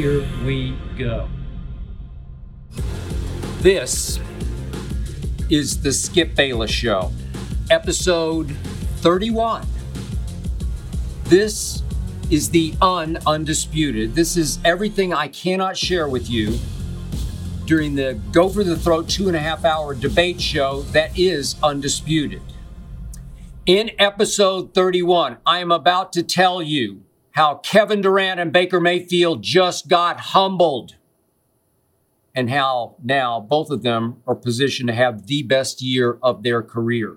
Here we go. This is the Skip Bayless Show, episode 31. This is the un undisputed. This is everything I cannot share with you during the Go for the Throat two and a half hour debate show that is undisputed. In episode 31, I am about to tell you how Kevin Durant and Baker Mayfield just got humbled and how now both of them are positioned to have the best year of their career.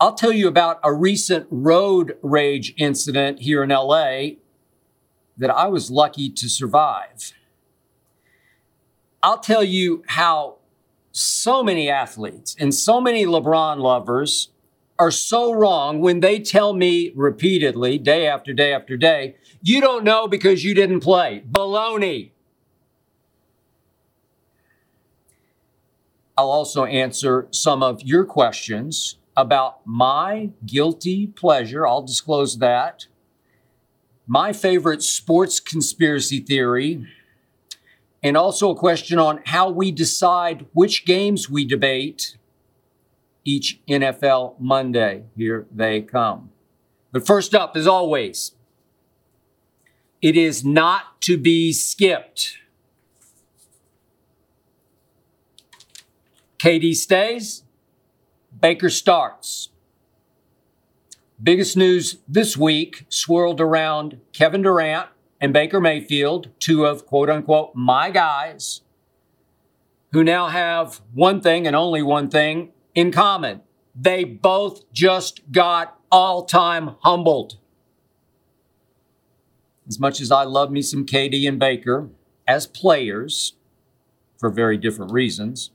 I'll tell you about a recent road rage incident here in LA that I was lucky to survive. I'll tell you how so many athletes and so many LeBron lovers are so wrong when they tell me repeatedly, day after day after day, you don't know because you didn't play. Baloney. I'll also answer some of your questions about my guilty pleasure. I'll disclose that. My favorite sports conspiracy theory, and also a question on how we decide which games we debate each NFL Monday. Here they come. But first up, as always, it is not to be skipped. KD stays, Baker starts. Biggest news this week swirled around Kevin Durant and Baker Mayfield, two of quote unquote my guys, who now have one thing and only one thing in common. They both just got all time humbled. As much as I love me some KD and Baker as players for very different reasons,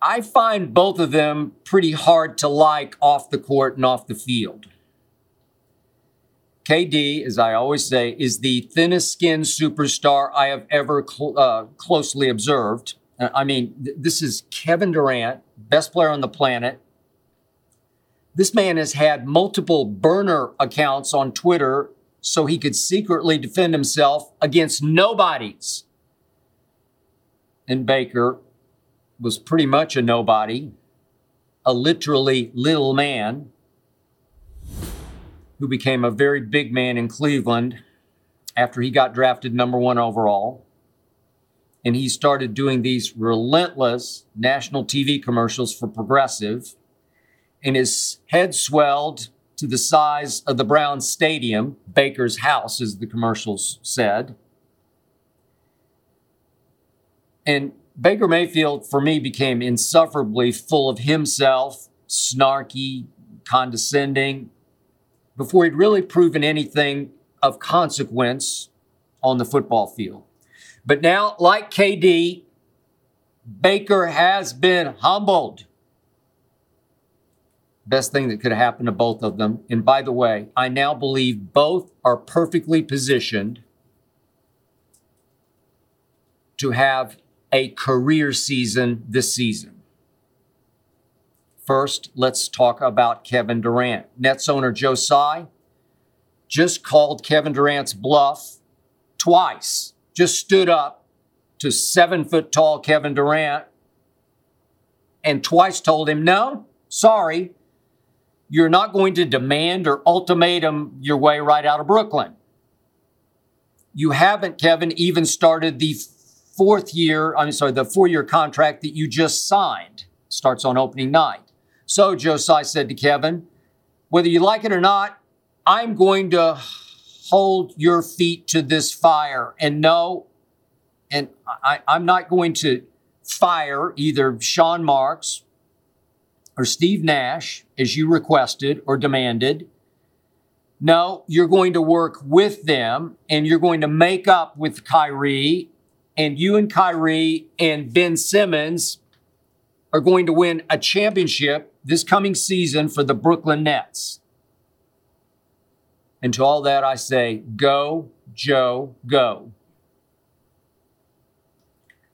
I find both of them pretty hard to like off the court and off the field. KD, as I always say, is the thinnest skinned superstar I have ever cl- uh, closely observed. I mean, th- this is Kevin Durant, best player on the planet. This man has had multiple burner accounts on Twitter so he could secretly defend himself against nobodies. And Baker was pretty much a nobody, a literally little man who became a very big man in Cleveland after he got drafted number one overall. And he started doing these relentless national TV commercials for Progressive. And his head swelled to the size of the Brown Stadium, Baker's house, as the commercials said. And Baker Mayfield, for me, became insufferably full of himself, snarky, condescending, before he'd really proven anything of consequence on the football field. But now, like KD, Baker has been humbled. Best thing that could have happened to both of them. And by the way, I now believe both are perfectly positioned to have a career season this season. First, let's talk about Kevin Durant. Nets owner Joe Tsai just called Kevin Durant's bluff twice, just stood up to seven foot tall Kevin Durant and twice told him, no, sorry, you're not going to demand or ultimatum your way right out of Brooklyn. You haven't, Kevin, even started the fourth year, I'm sorry, the four year contract that you just signed. Starts on opening night. So Tsai said to Kevin, whether you like it or not, I'm going to hold your feet to this fire. And no, and I, am not going to fire either Sean Marks or Steve Nash as you requested or demanded. No, you're going to work with them and you're going to make up with Kyrie, and you and Kyrie and Ben Simmons are going to win a championship this coming season for the Brooklyn Nets. And to all that, I say, go, Joe, go.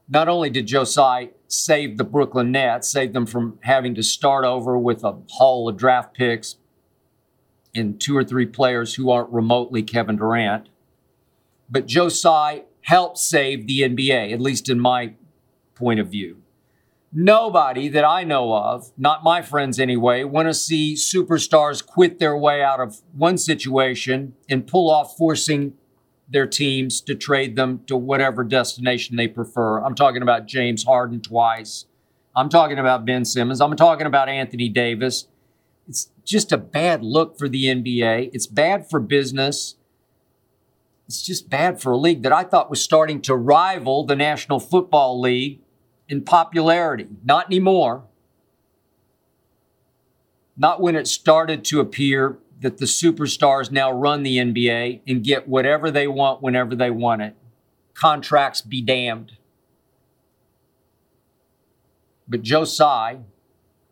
Not only did Tsai save the Brooklyn Nets, save them from having to start over with a haul of draft picks and two or three players who aren't remotely Kevin Durant, but Tsai helped save the NBA, at least in my point of view. Nobody that I know of, not my friends anyway, want to see superstars quit their way out of one situation and pull off forcing their teams to trade them to whatever destination they prefer. I'm talking about James Harden twice. I'm talking about Ben Simmons. I'm talking about Anthony Davis. It's just a bad look for the NBA. It's bad for business. It's just bad for a league that I thought was starting to rival the National Football League in popularity. Not anymore. Not when it started to appear that the superstars now run the NBA and get whatever they want whenever they want it. Contracts be damned. But Joe Tsai,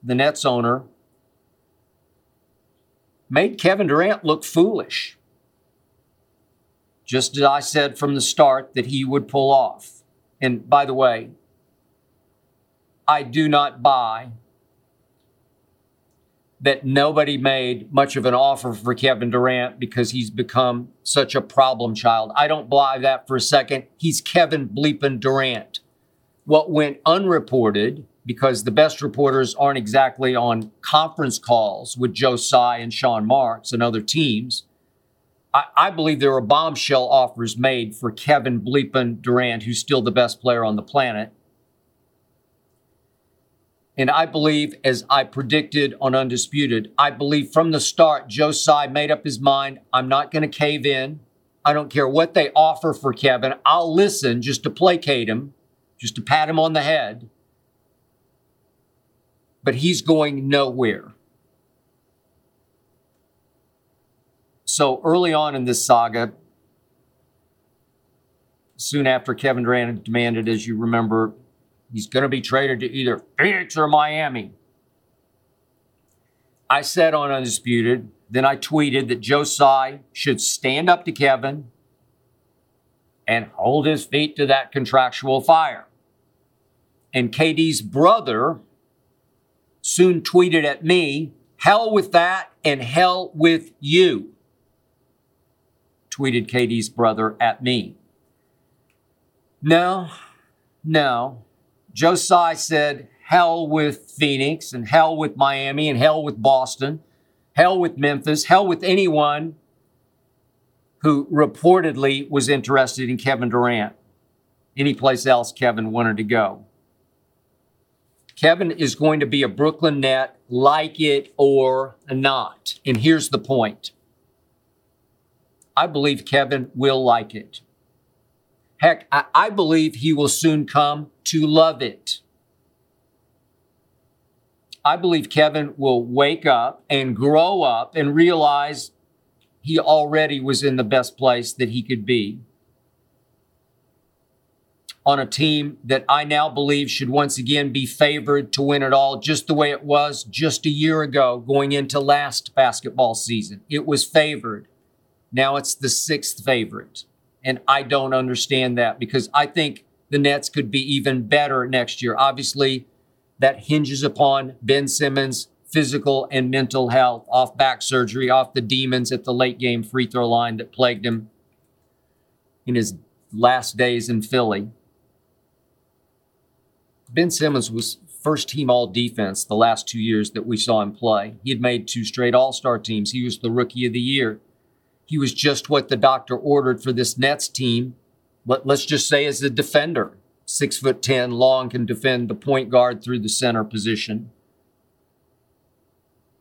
the Nets owner, made Kevin Durant look foolish. Just as I said from the start that he would pull off. And by the way, I do not buy that nobody made much of an offer for Kevin Durant because he's become such a problem child. I don't buy that for a second. He's Kevin Bleepin Durant. What went unreported, because the best reporters aren't exactly on conference calls with Joe Tsai and Sean Marks and other teams, I, I believe there were bombshell offers made for Kevin Bleepin Durant, who's still the best player on the planet and I believe, as I predicted on Undisputed, I believe from the start, Joe Tsai made up his mind I'm not going to cave in. I don't care what they offer for Kevin. I'll listen just to placate him, just to pat him on the head. But he's going nowhere. So early on in this saga, soon after Kevin Durant demanded, as you remember, He's going to be traded to either Phoenix or Miami. I said on Undisputed, then I tweeted that Joe Tsai should stand up to Kevin and hold his feet to that contractual fire. And KD's brother soon tweeted at me, hell with that and hell with you. Tweeted KD's brother at me. No, no, Tsai said, hell with Phoenix and hell with Miami and hell with Boston, hell with Memphis, hell with anyone who reportedly was interested in Kevin Durant, any place else Kevin wanted to go. Kevin is going to be a Brooklyn net, like it or not. And here's the point I believe Kevin will like it. Heck, I, I believe he will soon come to love it. I believe Kevin will wake up and grow up and realize he already was in the best place that he could be on a team that I now believe should once again be favored to win it all, just the way it was just a year ago going into last basketball season. It was favored. Now it's the sixth favorite. And I don't understand that because I think the Nets could be even better next year. Obviously, that hinges upon Ben Simmons' physical and mental health, off back surgery, off the demons at the late game free throw line that plagued him in his last days in Philly. Ben Simmons was first team all defense the last two years that we saw him play. He had made two straight all star teams. He was the rookie of the year. He was just what the doctor ordered for this Nets team. Let, let's just say as a defender, six foot 10, long, can defend the point guard through the center position.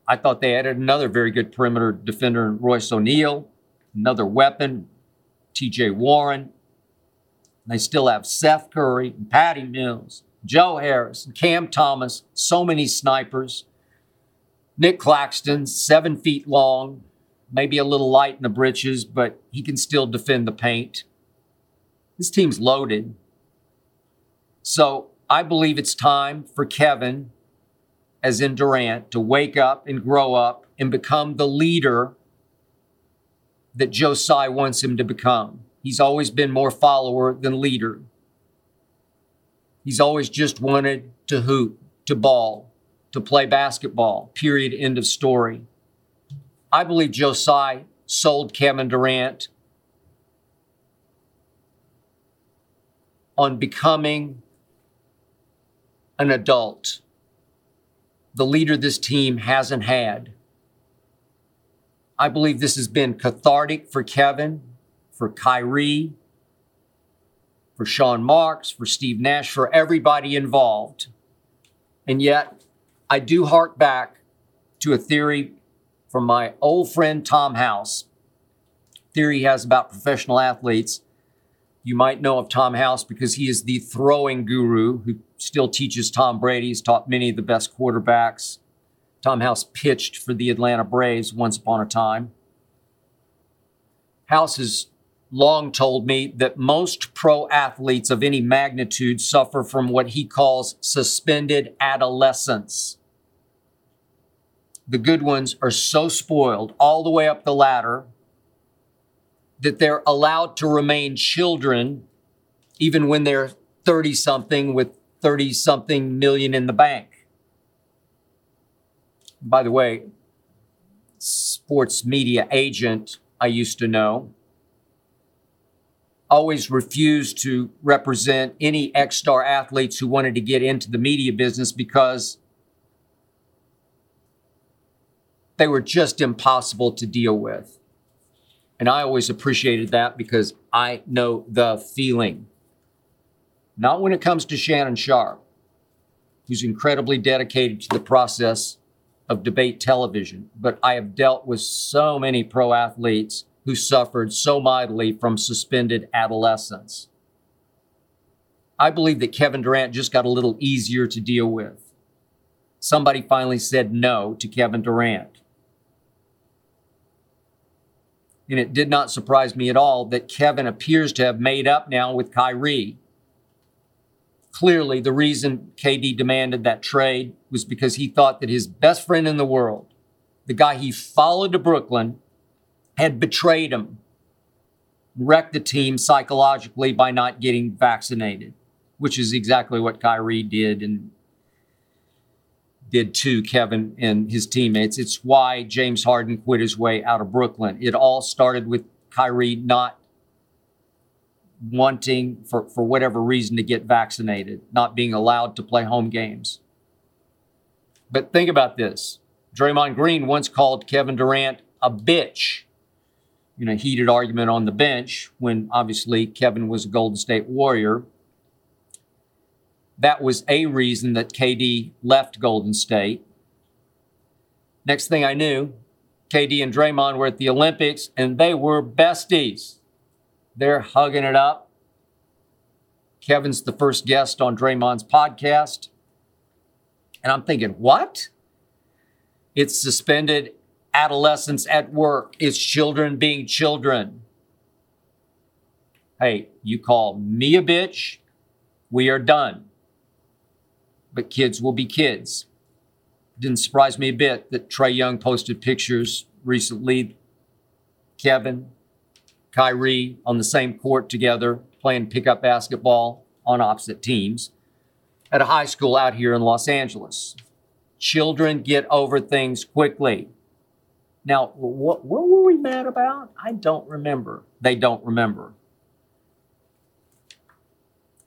I thought they added another very good perimeter defender Royce O'Neale, another weapon, TJ Warren. They still have Seth Curry, and Patty Mills, Joe Harris, and Cam Thomas, so many snipers. Nick Claxton, seven feet long, maybe a little light in the britches, but he can still defend the paint. This team's loaded. So I believe it's time for Kevin, as in Durant, to wake up and grow up and become the leader that Joe Tsai wants him to become. He's always been more follower than leader. He's always just wanted to hoop, to ball, to play basketball. Period. End of story. I believe Tsai sold Kevin Durant on becoming an adult, the leader this team hasn't had. I believe this has been cathartic for Kevin, for Kyrie, for Sean Marks, for Steve Nash, for everybody involved. And yet, I do hark back to a theory from my old friend Tom House. Theory he has about professional athletes. You might know of Tom House because he is the throwing guru who still teaches Tom Brady. He's taught many of the best quarterbacks. Tom House pitched for the Atlanta Braves once upon a time. House has long told me that most pro athletes of any magnitude suffer from what he calls suspended adolescence. The good ones are so spoiled all the way up the ladder that they're allowed to remain children even when they're 30 something with 30 something million in the bank. By the way, sports media agent I used to know always refused to represent any ex star athletes who wanted to get into the media business because they were just impossible to deal with. And I always appreciated that because I know the feeling. Not when it comes to Shannon Sharpe, who's incredibly dedicated to the process of debate television, but I have dealt with so many pro athletes who suffered so mightily from suspended adolescence. I believe that Kevin Durant just got a little easier to deal with. Somebody finally said no to Kevin Durant. And it did not surprise me at all that Kevin appears to have made up now with Kyrie. Clearly, the reason KD demanded that trade was because he thought that his best friend in the world, the guy he followed to Brooklyn, had betrayed him, wrecked the team psychologically by not getting vaccinated, which is exactly what Kyrie did and did to Kevin and his teammates. It's why James Harden quit his way out of Brooklyn. It all started with Kyrie not wanting, for, for whatever reason, to get vaccinated, not being allowed to play home games. But think about this Draymond Green once called Kevin Durant a bitch you know, heated argument on the bench when obviously Kevin was a Golden State Warrior. That was a reason that KD left Golden State. Next thing I knew, KD and Draymond were at the Olympics and they were besties. They're hugging it up. Kevin's the first guest on Draymond's podcast. And I'm thinking, what? It's suspended adolescence at work. It's children being children. Hey, you call me a bitch, we are done. But kids will be kids. Didn't surprise me a bit that Trae Young posted pictures recently. Kevin, Kyrie on the same court together, playing pickup basketball on opposite teams. at a high school out here in Los Angeles. Children get over things quickly. Now, what, what were we mad about? I don't remember. They don't remember.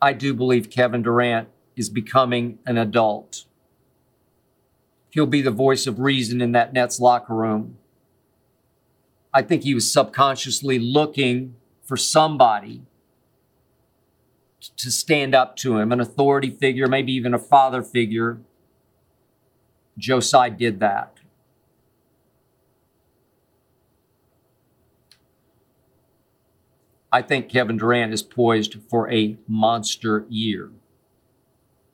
I do believe Kevin Durant is becoming an adult. He'll be the voice of reason in that Nets locker room. I think he was subconsciously looking for somebody to stand up to him, an authority figure, maybe even a father figure. Joe Tsai did that. I think Kevin Durant is poised for a monster year,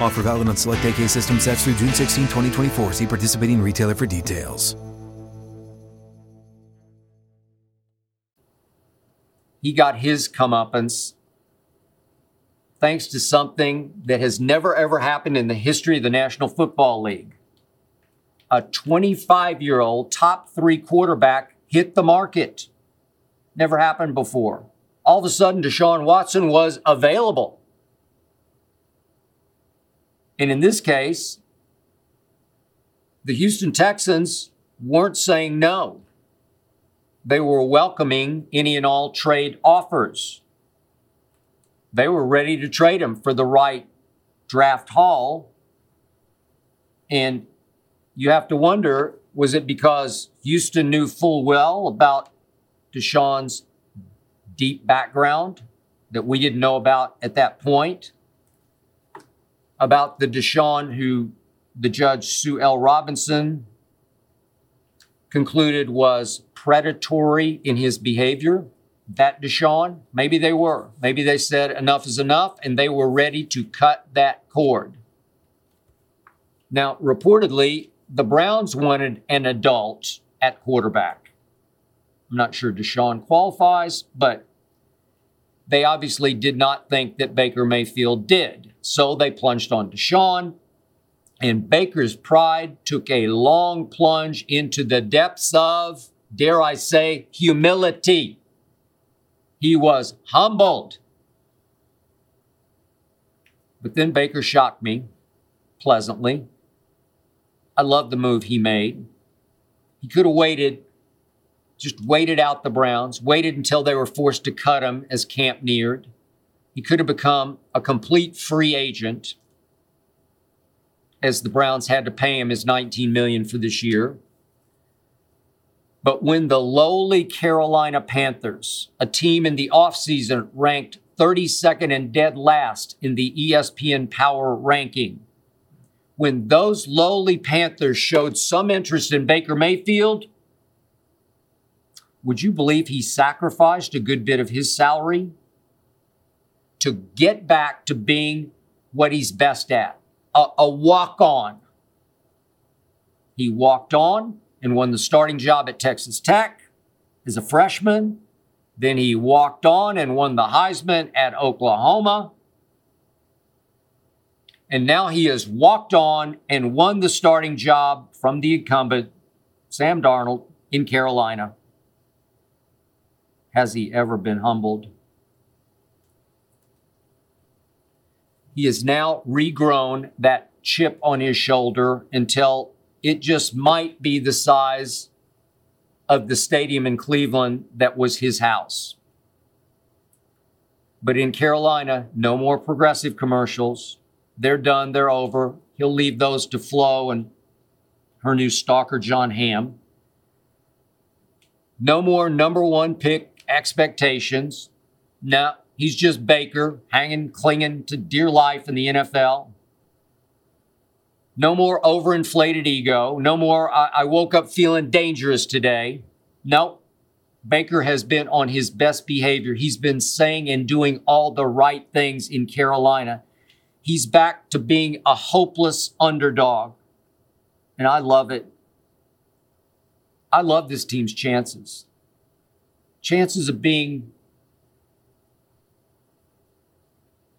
Offer valid on select AK system sets through June 16, 2024. See participating retailer for details. He got his comeuppance thanks to something that has never ever happened in the history of the National Football League. A 25 year old top three quarterback hit the market. Never happened before. All of a sudden, Deshaun Watson was available. And in this case, the Houston Texans weren't saying no. They were welcoming any and all trade offers. They were ready to trade him for the right draft haul. And you have to wonder was it because Houston knew full well about Deshaun's deep background that we didn't know about at that point? About the Deshaun who the judge Sue L. Robinson concluded was predatory in his behavior. That Deshaun, maybe they were. Maybe they said enough is enough and they were ready to cut that cord. Now, reportedly, the Browns wanted an adult at quarterback. I'm not sure Deshaun qualifies, but they obviously did not think that Baker Mayfield did. So they plunged on Deshaun, and Baker's pride took a long plunge into the depths of, dare I say, humility. He was humbled. But then Baker shocked me pleasantly. I love the move he made. He could have waited, just waited out the Browns, waited until they were forced to cut him as camp neared. He could have become a complete free agent as the Browns had to pay him his 19 million for this year. But when the lowly Carolina Panthers, a team in the offseason ranked 32nd and dead last in the ESPN Power ranking, when those lowly Panthers showed some interest in Baker Mayfield, would you believe he sacrificed a good bit of his salary to get back to being what he's best at? A, a walk on. He walked on and won the starting job at Texas Tech as a freshman. Then he walked on and won the Heisman at Oklahoma. And now he has walked on and won the starting job from the incumbent, Sam Darnold, in Carolina. Has he ever been humbled? He has now regrown that chip on his shoulder until it just might be the size of the stadium in Cleveland that was his house. But in Carolina, no more progressive commercials. They're done, they're over. He'll leave those to Flo and her new stalker, Jon Hamm. No more number one pick expectations. No, he's just Baker, hanging, clinging to dear life in the NFL. No more overinflated ego. No more, I, I woke up feeling dangerous today. No, Baker has been on his best behavior. He's been saying and doing all the right things in Carolina. He's back to being a hopeless underdog. And I love it. I love this team's chances. Chances of being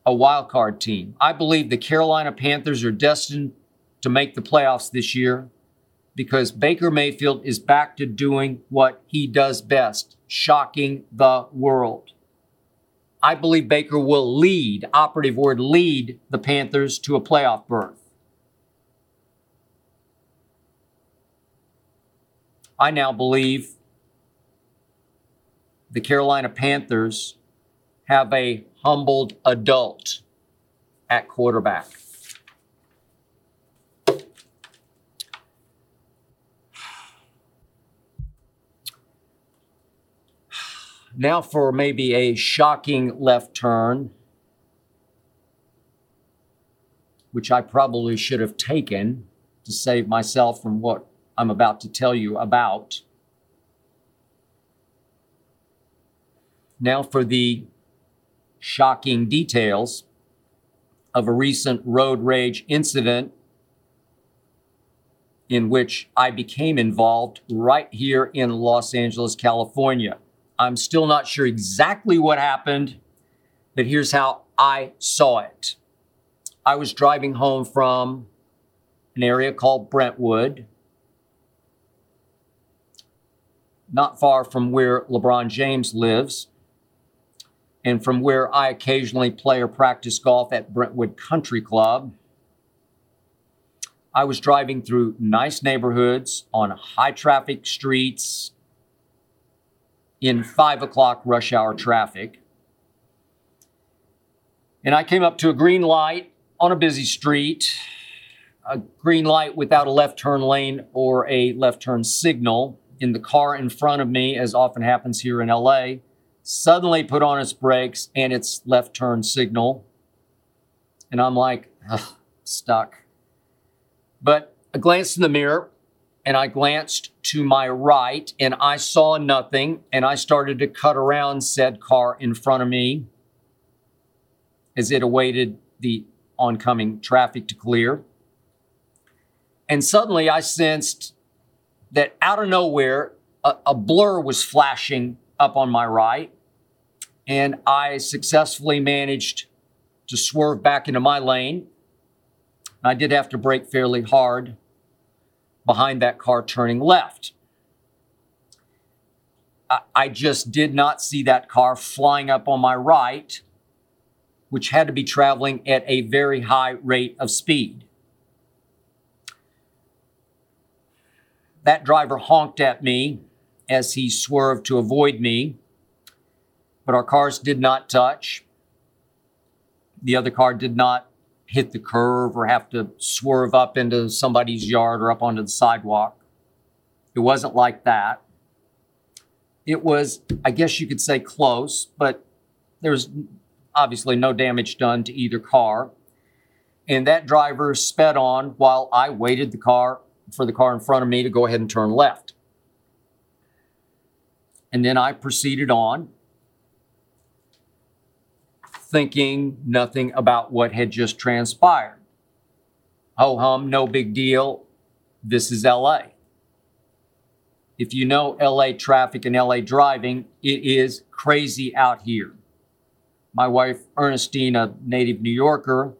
a wild card team. I believe the Carolina Panthers are destined to make the playoffs this year because Baker Mayfield is back to doing what he does best shocking the world. I believe Baker will lead, operative word, lead the Panthers to a playoff berth. I now believe the Carolina Panthers have a humbled adult at quarterback. Now, for maybe a shocking left turn, which I probably should have taken to save myself from what I'm about to tell you about. Now, for the shocking details of a recent road rage incident in which I became involved right here in Los Angeles, California. I'm still not sure exactly what happened, but here's how I saw it. I was driving home from an area called Brentwood, not far from where LeBron James lives, and from where I occasionally play or practice golf at Brentwood Country Club. I was driving through nice neighborhoods on high traffic streets in five o'clock rush hour traffic. And I came up to a green light on a busy street, a green light without a left turn lane or a left turn signal. In the car in front of me, as often happens here in LA, suddenly put on its brakes and its left turn signal. And I'm like, stuck. But I glanced in the mirror and I glanced to my right and I saw nothing and I started to cut around said car in front of me as it awaited the oncoming traffic to clear. And suddenly I sensed that out of nowhere, a, a blur was flashing up on my right. And I successfully managed to swerve back into my lane. I did have to brake fairly hard behind that car turning left. I, just did not see that car flying up on my right, which had to be traveling at a very high rate of speed. That driver honked at me as he swerved to avoid me, but our cars did not touch. The other car did not hit the curve or have to swerve up into somebody's yard or up onto the sidewalk. It wasn't like that. It was, I guess you could say, close, but there was obviously no damage done to either car. And that driver sped on while I waited the car for the car in front of me to go ahead and turn left. And then I proceeded on, thinking nothing about what had just transpired. Ho hum, no big deal. This is LA. If you know LA traffic and LA driving, it is crazy out here. My wife, Ernestine, a native New Yorker,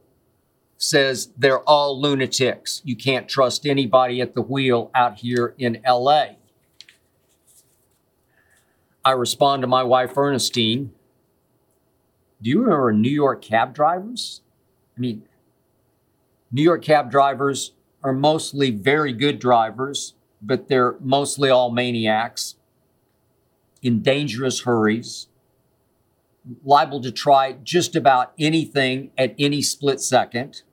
says they're all lunatics. You can't trust anybody at the wheel out here in LA. I respond to my wife, Ernestine. Do you remember New York cab drivers? I mean, New York cab drivers are mostly very good drivers, but they're mostly all maniacs in dangerous hurries, liable to try just about anything at any split second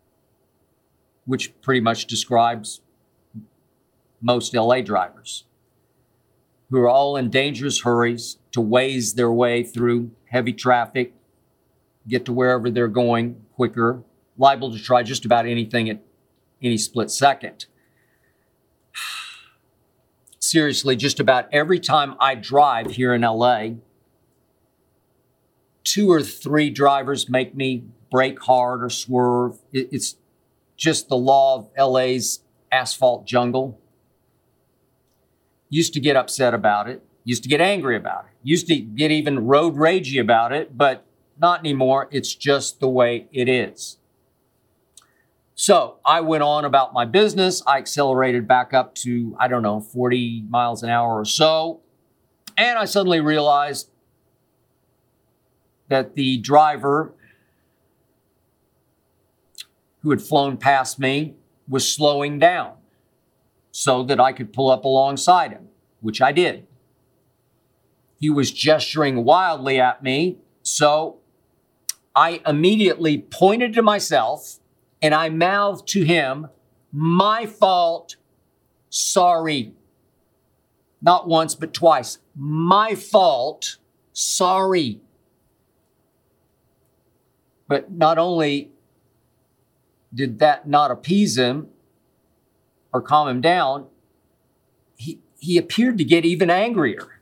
which pretty much describes most LA drivers, who are all in dangerous hurries to waze their way through heavy traffic, get to wherever they're going quicker, liable to try just about anything at any split second. Seriously, just about every time I drive here in LA, two or three drivers make me brake hard or swerve. It's just the law of LA's asphalt jungle. Used to get upset about it, used to get angry about it, used to get even road ragey about it, but not anymore. It's just the way it is. So I went on about my business. I accelerated back up to, I don't know, 40 miles an hour or so. And I suddenly realized that the driver who had flown past me was slowing down so that I could pull up alongside him, which I did. He was gesturing wildly at me, so I immediately pointed to myself and I mouthed to him, My fault, sorry. Not once, but twice. My fault, sorry. But not only did that not appease him or calm him down, he, he appeared to get even angrier.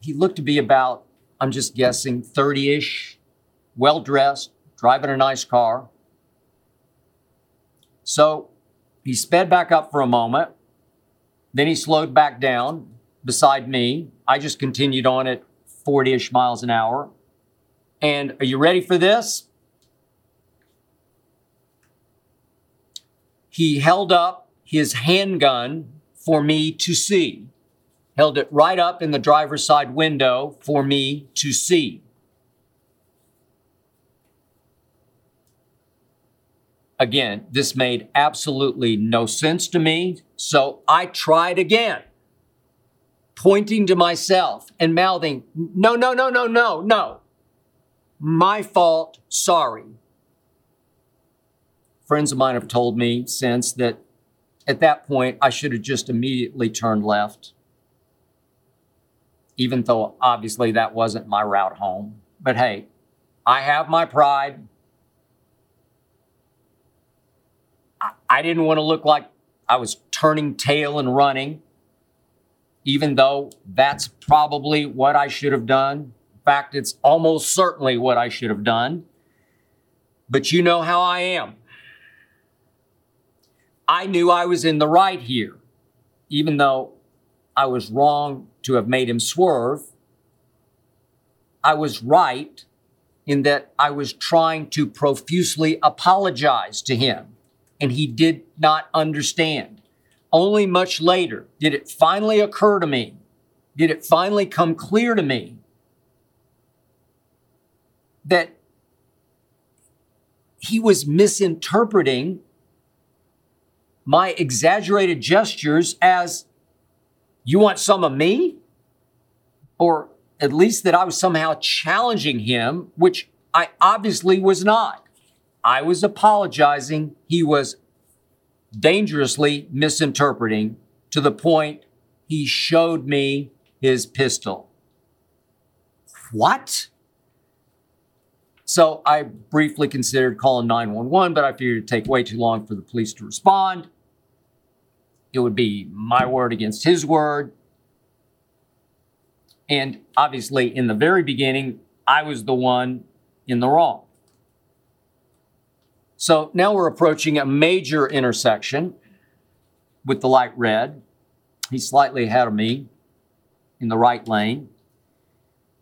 He looked to be about, I'm just guessing, 30 ish, well dressed, driving a nice car. So he sped back up for a moment. Then he slowed back down beside me. I just continued on at 40 ish miles an hour. And are you ready for this? He held up his handgun for me to see, held it right up in the driver's side window for me to see. Again, this made absolutely no sense to me, so I tried again, pointing to myself and mouthing, No, no, no, no, no, no. My fault, sorry. Friends of mine have told me since that at that point I should have just immediately turned left, even though obviously that wasn't my route home. But hey, I have my pride. I- didn't want to look like I was turning tail and running, even though that's probably what I should have done. In fact, it's almost certainly what I should have done. But you know how I am. I knew I was in the right here, even though I was wrong to have made him swerve. I was right in that I was trying to profusely apologize to him, and he did not understand. Only much later did it finally occur to me, did it finally come clear to me that he was misinterpreting my exaggerated gestures as you want some of me? Or at least that I was somehow challenging him, which I obviously was not. I was apologizing. He was dangerously misinterpreting to the point he showed me his pistol. What? So I briefly considered calling 911, but I figured it'd take way too long for the police to respond. It would be my word against his word. And obviously, in the very beginning, I was the one in the wrong. So now we're approaching a major intersection with the light red. He's slightly ahead of me in the right lane.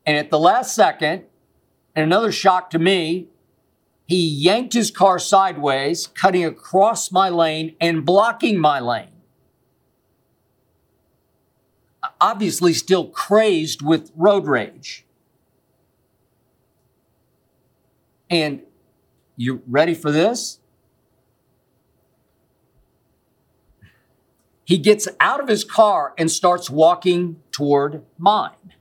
And at the last second, and another shock to me, he yanked his car sideways, cutting across my lane and blocking my lane. Obviously, still crazed with road rage. And you ready for this? He gets out of his car and starts walking toward mine.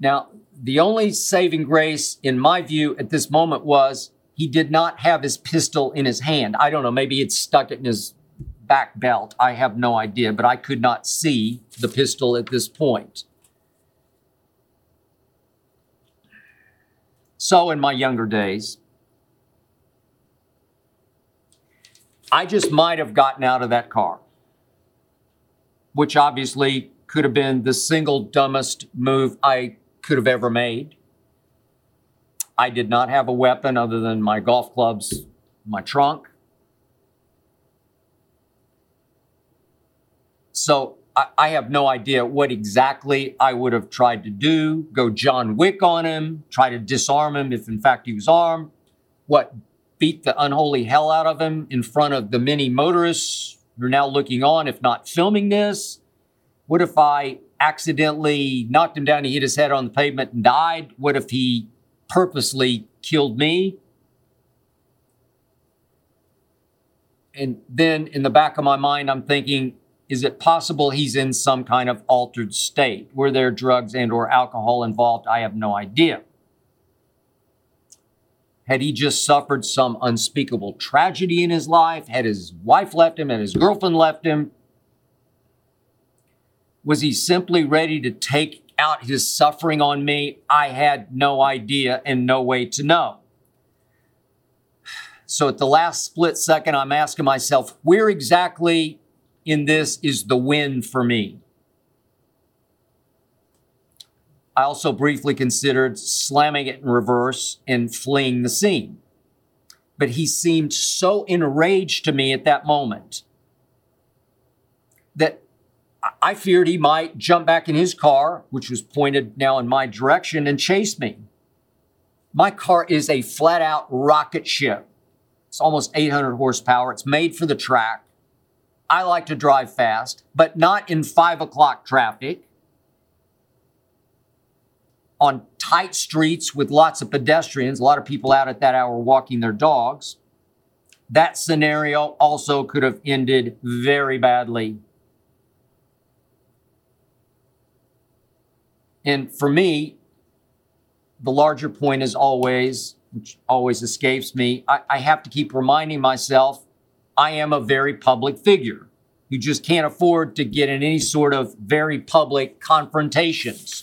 Now, the only saving grace, in my view, at this moment was he did not have his pistol in his hand. I don't know, maybe it's stuck it in his back belt. I have no idea, but I could not see the pistol at this point. So, in my younger days, I just might have gotten out of that car, which obviously could have been the single dumbest move I could have ever made. I did not have a weapon other than my golf clubs, my trunk. So I, I have no idea what exactly I would have tried to do. Go John Wick on him, try to disarm him if in fact he was armed. What, beat the unholy hell out of him in front of the many motorists who are now looking on, if not filming this? What if I accidentally knocked him down, he hit his head on the pavement and died? What if he purposely killed me? And then in the back of my mind, I'm thinking, is it possible he's in some kind of altered state? Were there drugs and or alcohol involved? I have no idea. Had he just suffered some unspeakable tragedy in his life? Had his wife left him? Had his girlfriend left him? Was he simply ready to take out his suffering on me? I had no idea and no way to know. So at the last split second, I'm asking myself, where exactly in this is the win for me? I also briefly considered slamming it in reverse and fleeing the scene. But he seemed so enraged to me at that moment that I feared he might jump back in his car, which was pointed now in my direction, and chase me. My car is a flat out rocket ship. It's almost 800 horsepower. It's made for the track. I like to drive fast, but not in five o'clock traffic. On tight streets with lots of pedestrians, a lot of people out at that hour walking their dogs. That scenario also could have ended very badly. And for me, the larger point is always, which always escapes me, I, I have to keep reminding myself I am a very public figure. You just can't afford to get in any sort of very public confrontations.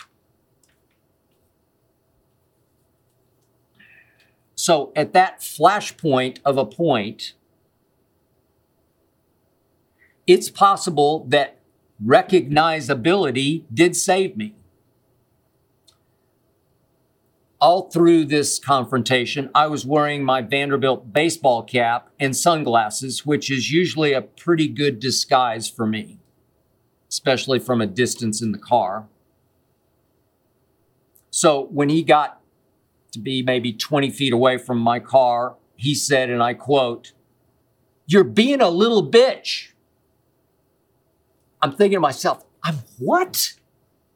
So at that flashpoint of a point, it's possible that recognizability did save me all through this confrontation, I was wearing my Vanderbilt baseball cap and sunglasses, which is usually a pretty good disguise for me, especially from a distance in the car. So when he got to be maybe 20 feet away from my car, he said, and I quote, You're being a little bitch. I'm thinking to myself, I'm what?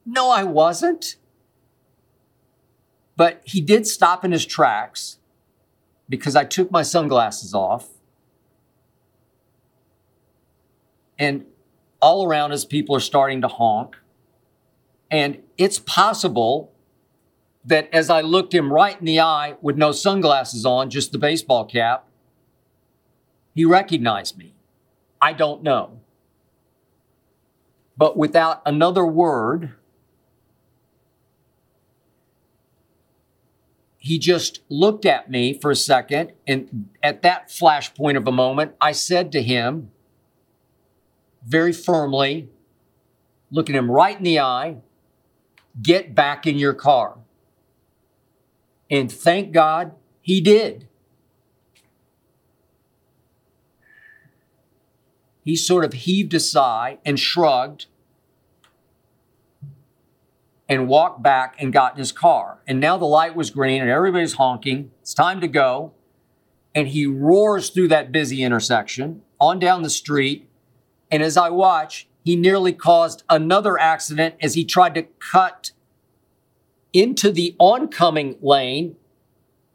No, I wasn't. But he did stop in his tracks because I took my sunglasses off. And all around us, people are starting to honk. And it's possible that as I looked him right in the eye with no sunglasses on, just the baseball cap, he recognized me. I don't know. But without another word, he just looked at me for a second. And at that flashpoint of a moment, I said to him very firmly, looking him right in the eye, get back in your car. And thank God he did. He sort of heaved a sigh and shrugged and walked back and got in his car. And now the light was green and everybody's honking. It's time to go. And he roars through that busy intersection on down the street. And as I watch, he nearly caused another accident as he tried to cut into the oncoming lane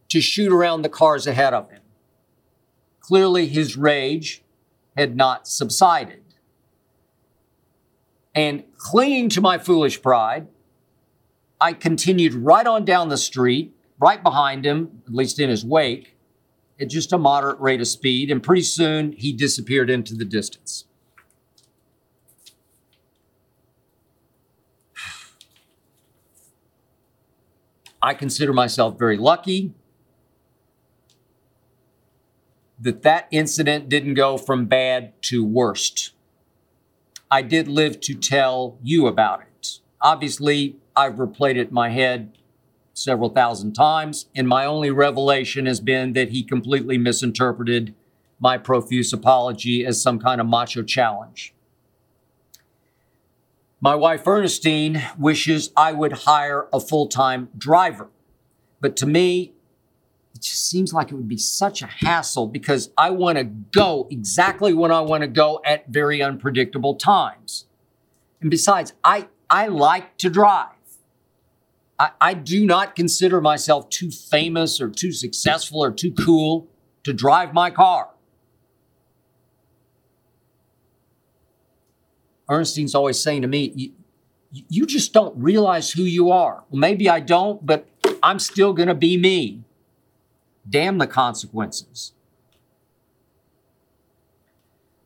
to shoot around the cars ahead of him. Clearly, his rage had not subsided. And clinging to my foolish pride, I continued right on down the street, right behind him, at least in his wake, at just a moderate rate of speed, and pretty soon he disappeared into the distance. I consider myself very lucky that that incident didn't go from bad to worst. I did live to tell you about it. Obviously, I've replayed it in my head several thousand times, and my only revelation has been that he completely misinterpreted my profuse apology as some kind of macho challenge. My wife Ernestine wishes I would hire a full time driver. But to me, it just seems like it would be such a hassle because I want to go exactly when I want to go at very unpredictable times. And besides, I, I like to drive. I, do not consider myself too famous or too successful or too cool to drive my car. Ernestine's always saying to me, you, you just don't realize who you are. Well, maybe I don't, but I'm still going to be me. Damn the consequences.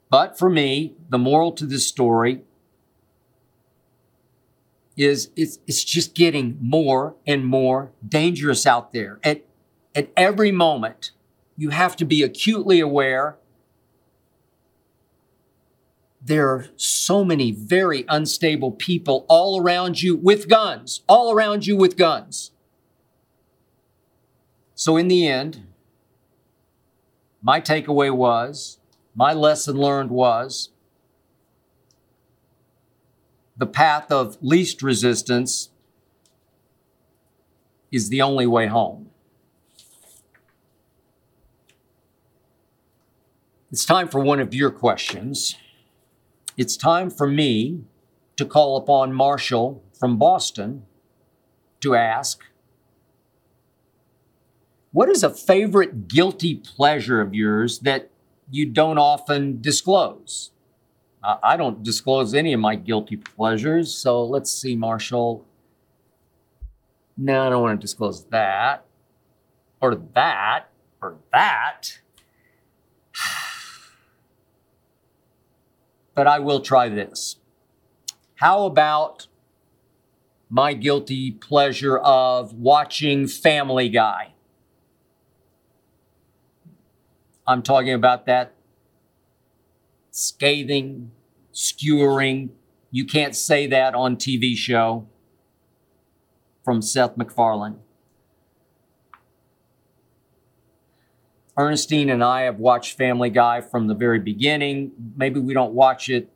But for me, the moral to this story is it's, it's just getting more and more dangerous out there. At, at every moment, you have to be acutely aware there are so many very unstable people all around you with guns, all around you with guns. So, in the end, my takeaway was, my lesson learned was, the path of least resistance is the only way home. It's time for one of your questions. It's time for me to call upon Marshall from Boston to ask What is a favorite guilty pleasure of yours that you don't often disclose? Uh, I don't disclose any of my guilty pleasures. So let's see, Marshall. No, I don't want to disclose that, or that, or that. But I will try this. How about my guilty pleasure of watching Family Guy? I'm talking about that scathing, skewering, you can't say that on TV show from Seth MacFarlane. Ernestine and I have watched Family Guy from the very beginning. Maybe we don't watch it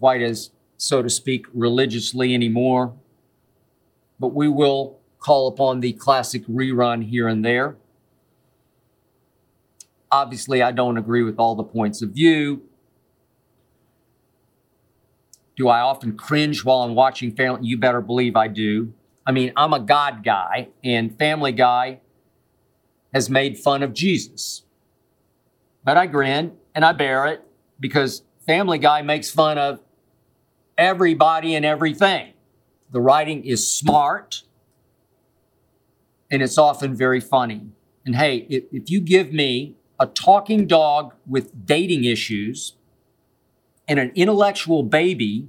quite as, so to speak, religiously anymore, but we will call upon the classic rerun here and there. Obviously, I don't agree with all the points of view. Do I often cringe while I'm watching Family? You better believe I do. I mean, I'm a God guy, and Family Guy has made fun of Jesus. But I grin and I bear it because Family Guy makes fun of everybody and everything. The writing is smart and it's often very funny. And hey, if, if you give me a talking dog with dating issues and an intellectual baby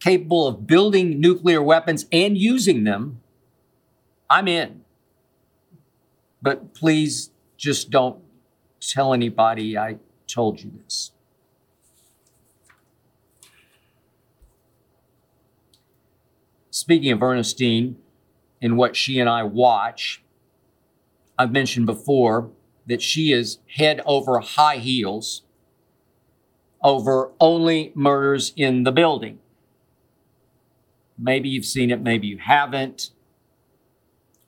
capable of building nuclear weapons and using them, I'm in. But please just don't tell anybody I told you this. Speaking of Ernestine and what she and I watch, I've mentioned before that she is head over high heels over only murders in the building. Maybe you've seen it, maybe you haven't.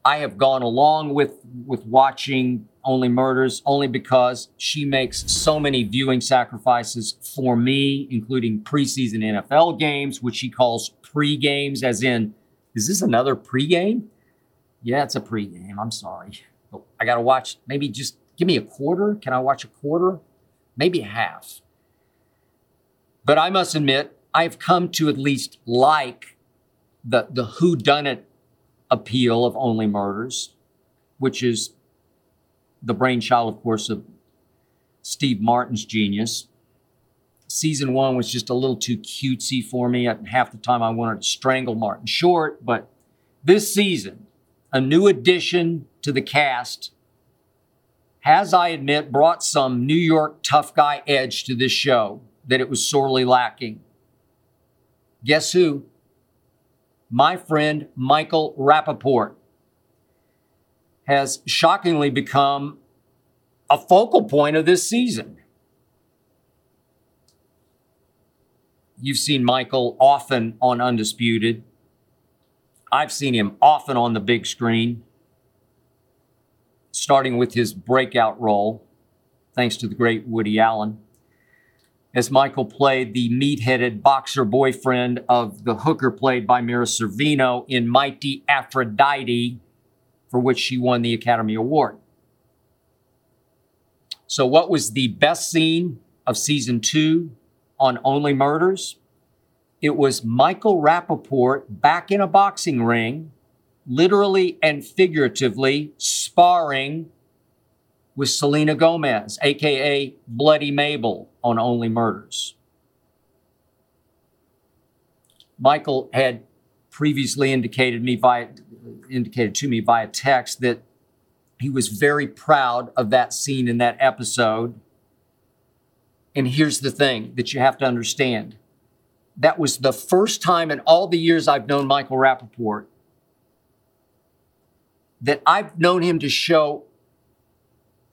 I have gone along with with watching Only Murders only because she makes so many viewing sacrifices for me, including preseason NFL games, which she calls pre-games, as in, is this another pre-game? Yeah, it's a pre-game. I'm sorry. I gotta watch maybe just Give me a quarter. Can I watch a quarter? Maybe a half. But I must admit, I've come to at least like the, the who done it appeal of Only Murders, which is the brainchild, of course, of Steve Martin's genius. Season one was just a little too cutesy for me. Half the time, I wanted to strangle Martin Short. But this season, a new addition to the cast has, I admit, brought some New York tough guy edge to this show that it was sorely lacking. Guess who? My friend Michael Rapaport has shockingly become a focal point of this season. You've seen Michael often on Undisputed. I've seen him often on the big screen, starting with his breakout role, thanks to the great Woody Allen, as Michael played the meat headed boxer boyfriend of the hooker played by Mira Sorvino in Mighty Aphrodite, for which she won the Academy Award. So, what was the best scene of season two on Only Murders? It was Michael Rapaport back in a boxing ring, literally and figuratively sparring with Selena Gomez, aka Bloody Mabel, on Only Murders. Michael had previously indicated me via indicated to me via text that he was very proud of that scene in that episode. And here's the thing that you have to understand. That was the first time in all the years I've known Michael Rapaport that I've known him to show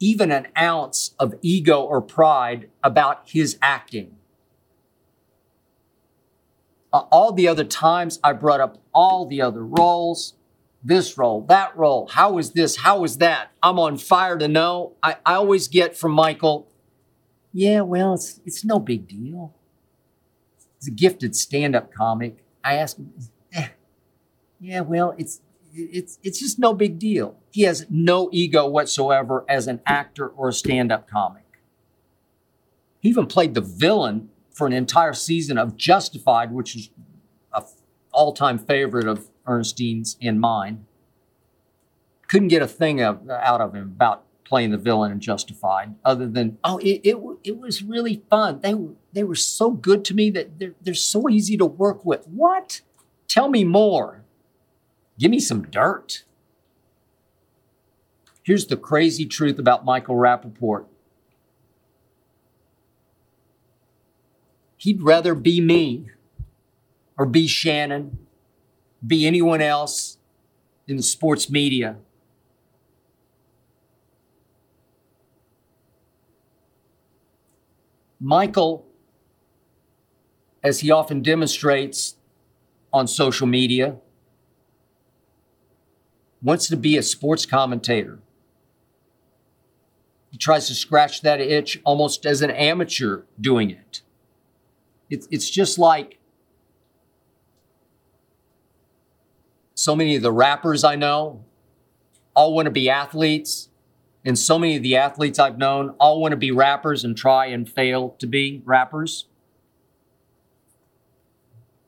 even an ounce of ego or pride about his acting. Uh, all the other times I brought up all the other roles, this role, that role, how is this, how is that? I'm on fire to know. I, I always get from Michael, yeah, well, it's, it's no big deal. He's a gifted stand-up comic. I ask him, eh, yeah, well, it's it's it's just no big deal. He has no ego whatsoever as an actor or a stand-up comic. He even played the villain for an entire season of Justified, which is a all-time favorite of Ernestine's and mine. Couldn't get a thing of, out of him about playing the villain in Justified, other than oh, it it, it was really fun. They were they were so good to me that they're they're so easy to work with. What? Tell me more. Give me some dirt. Here's the crazy truth about Michael Rapaport. He'd rather be me or be Shannon, be anyone else in the sports media. Michael, as he often demonstrates on social media, wants to be a sports commentator. He tries to scratch that itch almost as an amateur doing it. It's, it's just like so many of the rappers I know all want to be athletes. And so many of the athletes I've known all want to be rappers and try and fail to be rappers.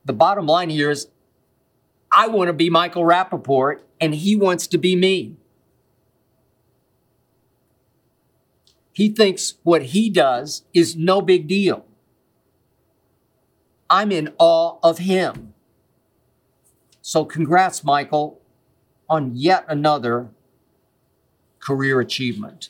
The bottom line here is I want to be Michael Rapaport and he wants to be me. He thinks what he does is no big deal. I'm in awe of him. So, congrats, Michael, on yet another career achievement.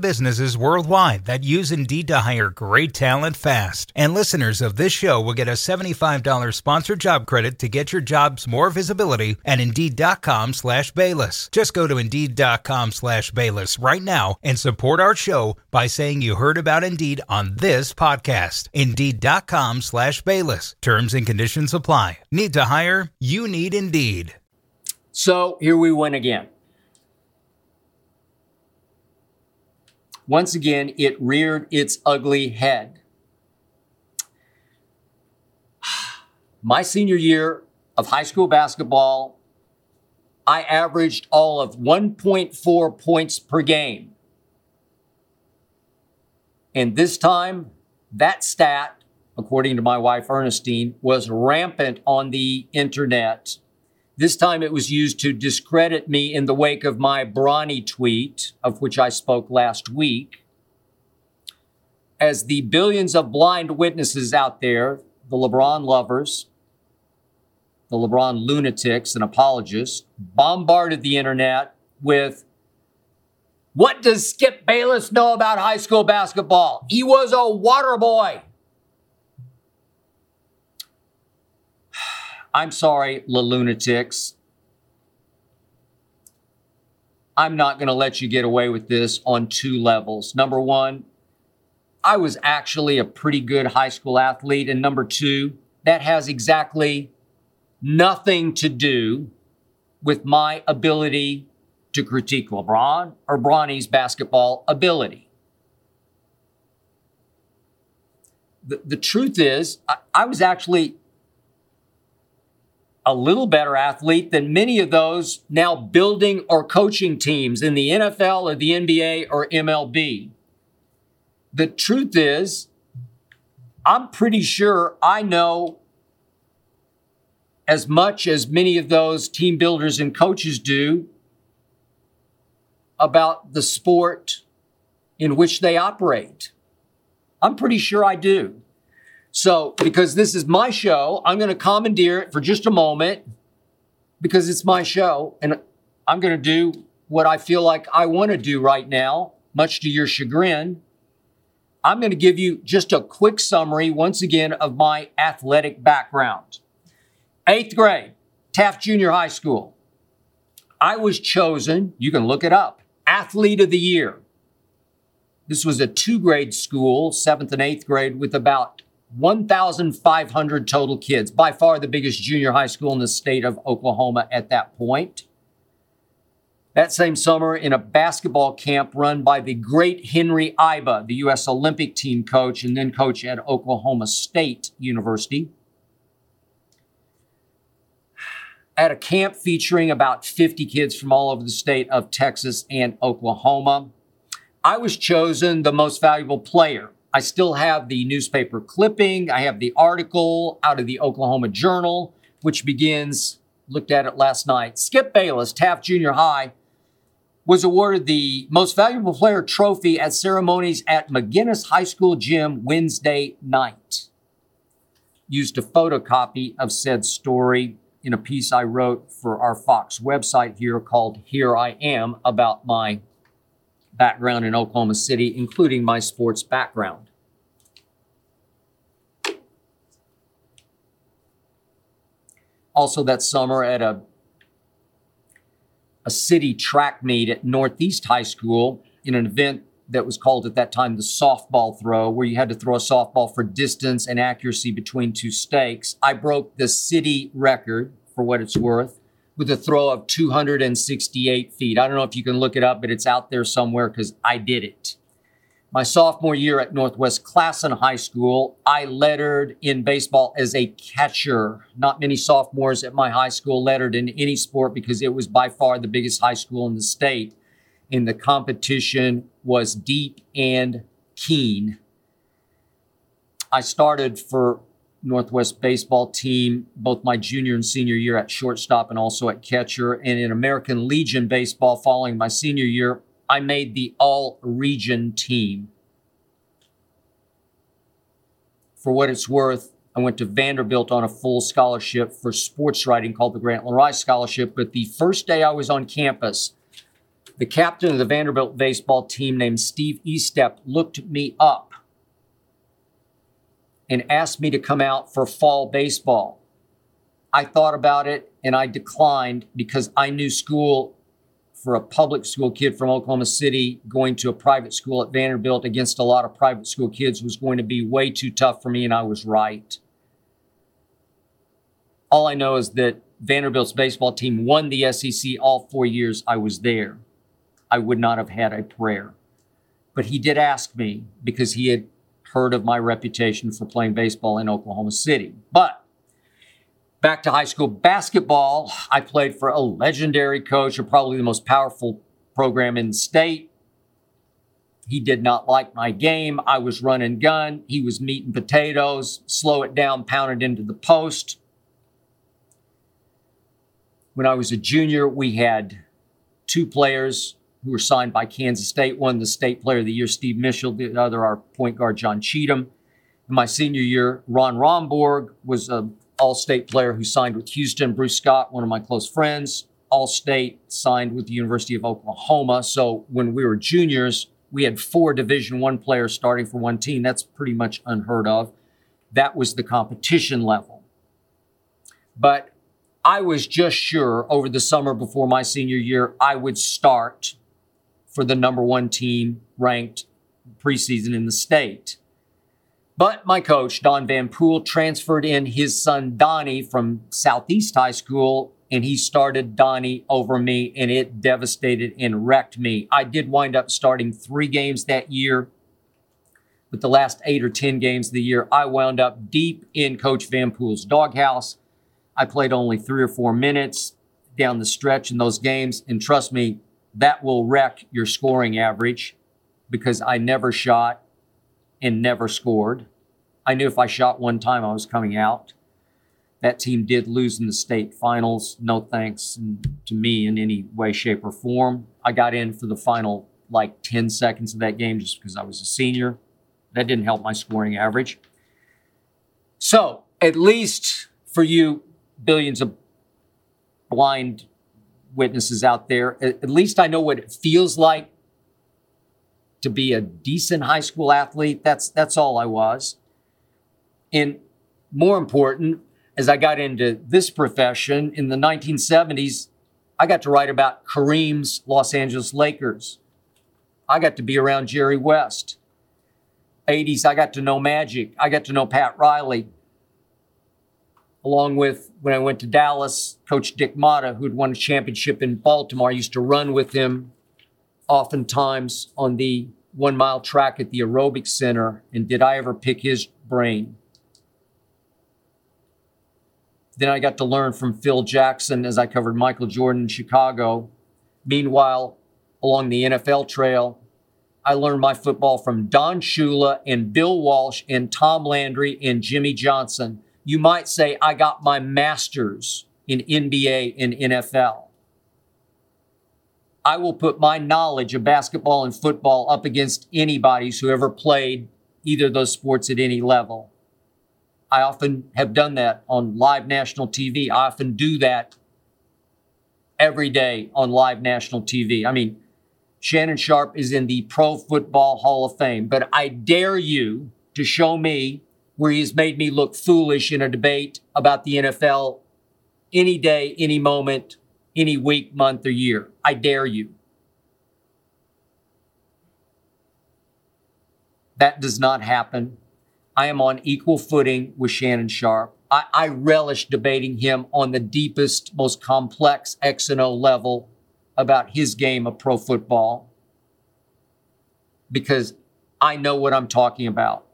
businesses worldwide that use Indeed to hire great talent fast. And listeners of this show will get a $75 sponsored job credit to get your jobs more visibility at Indeed.com slash Bayless. Just go to Indeed.com slash Bayless right now and support our show by saying you heard about Indeed on this podcast. Indeed.com slash Bayless. Terms and conditions apply. Need to hire? You need Indeed. So here we went again. Once again, it reared its ugly head. My senior year of high school basketball, I averaged all of 1.4 points per game. And this time, that stat according to my wife Ernestine, was rampant on the internet. This time it was used to discredit me in the wake of my Bronny tweet, of which I spoke last week. As the billions of blind witnesses out there, the LeBron lovers, the LeBron lunatics and apologists, bombarded the internet with what does Skip Bayless know about high school basketball? He was a water boy. I'm sorry, la lunatics. I'm not going to let you get away with this on two levels. Number one, I was actually a pretty good high school athlete. And number two, that has exactly nothing to do with my ability to critique LeBron or Bronny's basketball ability. The, the truth is, I, I was actually a little better athlete than many of those now building or coaching teams in the NFL or the NBA or MLB. The truth is, I'm pretty sure I know as much as many of those team builders and coaches do about the sport in which they operate. I'm pretty sure I do. So, because this is my show, I'm going to commandeer it for just a moment because it's my show and I'm going to do what I feel like I want to do right now, much to your chagrin. I'm going to give you just a quick summary, once again, of my athletic background. Eighth grade, Taft Junior High School. I was chosen, you can look it up, Athlete of the Year. This was a two grade school, seventh and eighth grade, with about 1,500 total kids, by far the biggest junior high school in the state of Oklahoma at that point. That same summer, in a basketball camp run by the great Henry Iba, the U.S. Olympic team coach and then coach at Oklahoma State University. At a camp featuring about 50 kids from all over the state of Texas and Oklahoma, I was chosen the most valuable player I still have the newspaper clipping. I have the article out of the Oklahoma Journal, which begins, looked at it last night. Skip Bayless, Taft Junior High, was awarded the most valuable player trophy at ceremonies at McGinnis High School gym Wednesday night. Used a photocopy of said story in a piece I wrote for our Fox website here called Here I Am about my background in Oklahoma City, including my sports background. Also, that summer at a, a city track meet at Northeast High School in an event that was called at that time the softball throw, where you had to throw a softball for distance and accuracy between two stakes. I broke the city record for what it's worth with a throw of 268 feet. I don't know if you can look it up, but it's out there somewhere because I did it. My sophomore year at Northwest Classen High School, I lettered in baseball as a catcher. Not many sophomores at my high school lettered in any sport because it was by far the biggest high school in the state. And the competition was deep and keen. I started for Northwest baseball team, both my junior and senior year at shortstop and also at catcher. And in American Legion baseball, following my senior year, I made the all region team. For what it's worth, I went to Vanderbilt on a full scholarship for sports writing called the Grant Rice Scholarship. But the first day I was on campus, the captain of the Vanderbilt baseball team named Steve Estep looked me up and asked me to come out for fall baseball. I thought about it and I declined because I knew school for a public school kid from Oklahoma City going to a private school at Vanderbilt against a lot of private school kids was going to be way too tough for me, and I was right. All I know is that Vanderbilt's baseball team won the SEC all four years I was there. I would not have had a prayer. But he did ask me because he had heard of my reputation for playing baseball in Oklahoma City. But back to high school basketball, I played for a legendary coach and probably the most powerful program in the state. He did not like my game. I was run and gun. He was meat and potatoes, slow it down, pound it into the post. When I was a junior, we had two players who were signed by Kansas State. One, the state player of the year, Steve Mitchell, the other, our point guard, John Cheatham. In my senior year, Ron Romborg was an all state player who signed with Houston. Bruce Scott, one of my close friends, all state, signed with the University of Oklahoma. So when we were juniors, we had four Division One players starting for one team. That's pretty much unheard of. That was the competition level. But I was just sure over the summer before my senior year, I would start for the number one team ranked preseason in the state. But my coach, Don Van Pool, transferred in his son Donnie from Southeast High School, and he started Donnie over me, and it devastated and wrecked me. I did wind up starting three games that year. But the last eight or 10 games of the year, I wound up deep in Coach Van Pool's doghouse. I played only three or four minutes down the stretch in those games. And trust me, that will wreck your scoring average because I never shot and never scored. I knew if I shot one time, I was coming out. That team did lose in the state finals. No thanks to me in any way, shape, or form. I got in for the final like 10 seconds of that game just because I was a senior. That didn't help my scoring average. So, at least for you billions of blind witnesses out there, at least I know what it feels like to be a decent high school athlete. That's that's all I was. And more important, as I got into this profession in the 1970s, I got to write about Kareem's Los Angeles Lakers. I got to be around Jerry West. 80s, I got to know Magic. I got to know Pat Riley. Along with when I went to Dallas, Coach Dick Motta, who had won a championship in Baltimore, I used to run with him oftentimes on the one mile track at the aerobic center. And did I ever pick his brain? Then I got to learn from Phil Jackson as I covered Michael Jordan in Chicago. Meanwhile, along the NFL trail, I learned my football from Don Shula and Bill Walsh and Tom Landry and Jimmy Johnson. You might say I got my master's in NBA and NFL. I will put my knowledge of basketball and football up against anybody's who ever played either of those sports at any level. I often have done that on live national TV. I often do that every day on live national TV. I mean, Shannon Sharpe is in the Pro Football Hall of Fame, but I dare you to show me where he has made me look foolish in a debate about the NFL any day, any moment, any week, month, or year. I dare you. That does not happen. I am on equal footing with Shannon Sharpe. I, I, relish debating him on the deepest, most complex X and O level about his game of pro football because I know what I'm talking about.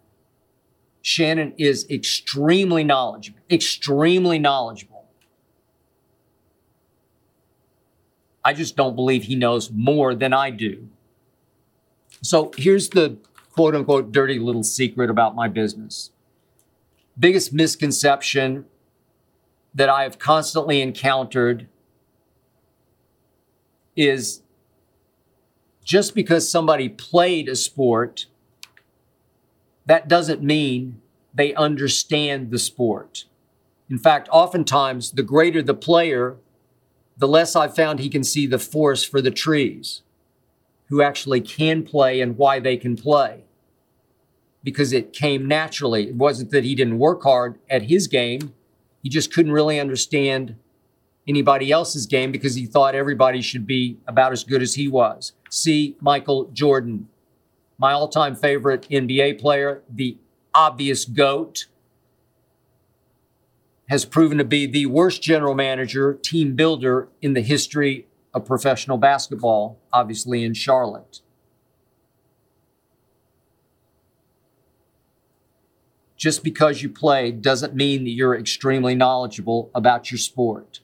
Shannon is extremely knowledgeable, extremely knowledgeable. I just don't believe he knows more than I do. So here's the quote unquote dirty little secret about my business. Biggest misconception that I have constantly encountered is just because somebody played a sport, that doesn't mean they understand the sport. In fact, oftentimes, the greater the player, the less I've found he can see the forest for the trees, who actually can play and why they can play because it came naturally. It wasn't that he didn't work hard at his game, he just couldn't really understand anybody else's game because he thought everybody should be about as good as he was. See Michael Jordan, my all time favorite NBA player, the obvious GOAT, has proven to be the worst general manager, team builder in the history of professional basketball, obviously in Charlotte. just because you play doesn't mean that you're extremely knowledgeable about your sport.